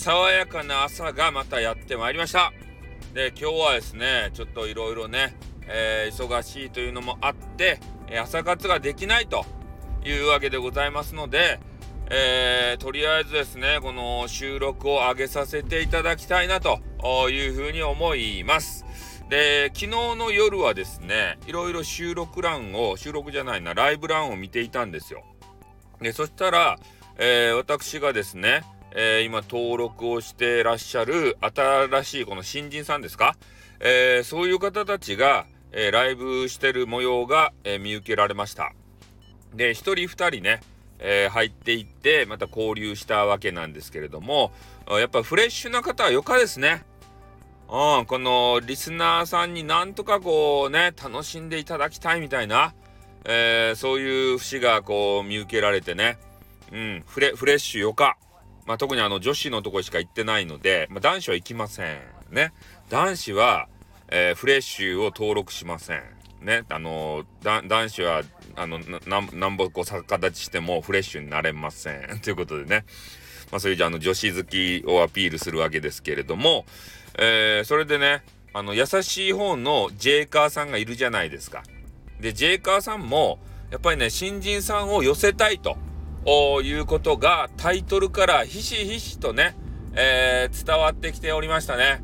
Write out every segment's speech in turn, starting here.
爽やかな朝がまたやってまいりました。で今日はですねちょっといろいろね、えー、忙しいというのもあって朝活ができないというわけでございますので、えー、とりあえずですねこの収録を上げさせていただきたいなというふうに思います。で昨日の夜はですねいろいろ収録欄を収録じゃないなライブ欄を見ていたんですよ。でそしたら、えー、私がですねえー、今登録をしてらっしゃる新しいこの新人さんですか、えー、そういう方たちが、えー、ライブしてる模様が、え見受けられました。で、1人2人ね、え入っていってまた交流したわけなんですけれども、やっぱフレッシュな方はよかですね。うん、このリスナーさんになんとかこうね、楽しんでいただきたいみたいな、えそういう節がこう見受けられてね、うん、フレフレッシュよか。まあ、特にあの女子のとこしか行ってないので、まあ、男子は行きませんね。男子は、えー、フレッシュを登録しません。ねあの男子はあのなんぼこう逆立ちしてもフレッシュになれません。ということでね。まあそういうじゃあの女子好きをアピールするわけですけれども、えー、それでねあの優しい方のジェイカーさんがいるじゃないですか。でジェイカーさんもやっぱりね新人さんを寄せたいと。いうことがタイトルからひしひしとね、えー、伝わってきておりましたね。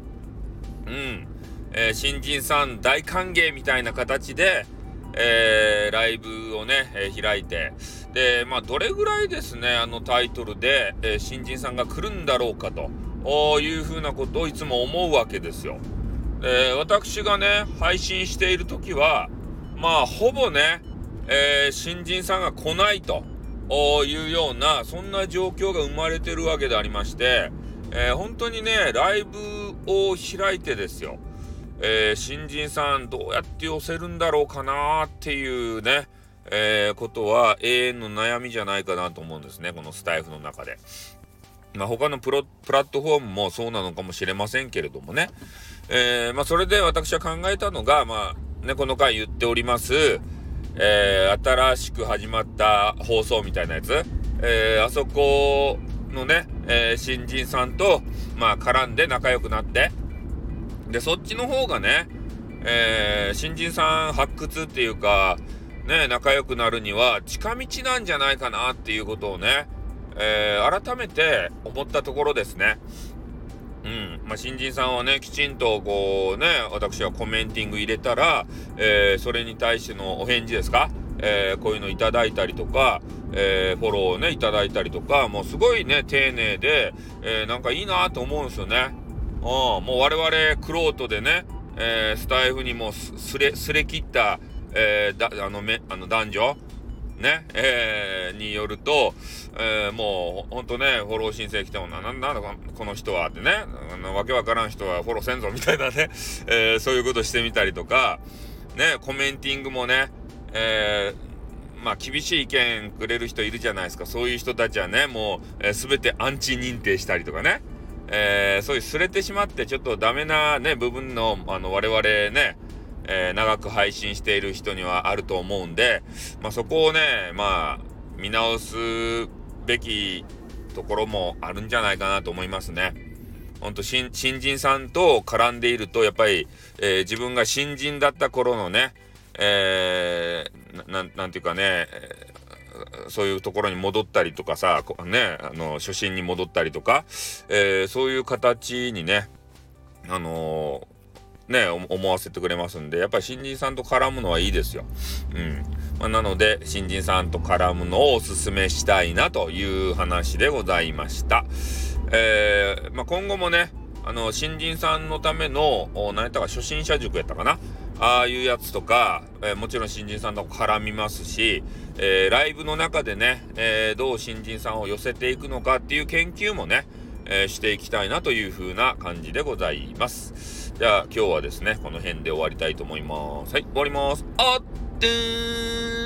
うん。えー、新人さん大歓迎みたいな形で、えー、ライブをね、えー、開いて、で、まあ、どれぐらいですね、あのタイトルで、え新人さんが来るんだろうかというふうなことをいつも思うわけですよ。え私がね、配信している時は、まあ、ほぼね、え新人さんが来ないと。いうようなそんな状況が生まれてるわけでありまして、えー、本当にねライブを開いてですよ、えー、新人さんどうやって寄せるんだろうかなっていうね、えー、ことは永遠の悩みじゃないかなと思うんですねこのスタイフの中で。まあ、他のプロプラットフォームもそうなのかもしれませんけれどもね、えまあ、それで私は考えたのが、まあね、この回言っております、えー、新しく始まった放送みたいなやつ、えー、あそこのね、えー、新人さんと、まあ、絡んで仲良くなって、で、そっちの方がね、え新人さん発掘っていうか、ね、仲良くなるには近道なんじゃないかなっていうことをね、え改めて思ったところですね。うん。まあ、新人さんはね、きちんとこうね、私はコメンティング入れたら、えー、それに対してのお返事ですか？えー、こういうのいただいたりとか、えー、フォローをね、いただいたりとか、もうすごいね、丁寧で、えー、なんかいいなと思うんですよね。うん、もう我々、クロートでね、え、スタイフにもすれ、すれ切った、えー、だ、あの、め、あの、男女、ね、えー、によると、えー、もう、ほんとね、フォロー申請来てもな、なんだこの人はってね、あのわけわからん人はフォローせんぞみたいなね、えー、そういうことしてみたりとか、ね、コメンティングもね、えー、まあ、厳しい意見くれる人いるじゃないですか。そういう人たちはね、もう、えー、全てアンチ認定したりとかね、えー、そういうすれてしまってちょっとダメなね、部分の、あの、我々ね、えー、長く配信している人にはあると思うんで、まあ、そこをね、まあ、見直すべきところもあるんじゃないかなと思いますね。ほんと新人さんと絡んでいるとやっぱり、えー、自分が新人だった頃のね、えー、なんていうかね、そういうところに戻ったりとかさ、ね、あの、初心に戻ったりとか、えー、そういう形にね、あのね、思わせてくれますんで、やっぱり新人さんと絡むのはいいですよ。うん。まあ、なので、新人さんと絡むのをおすすめしたいなという話でございました。えー、まあ、今後もね、あの、新人さんのための、何やったか、初心者塾やったかな？ああいうやつとか、えー、もちろん新人さんと絡みますし、えー、ライブの中でね、え、どう新人さんを寄せていくのかっていう研究もね、えしていきたいなという風な感じでございます。じゃあ今日はですね、この辺で終わりたいと思います。はい、終わります。あって、ーん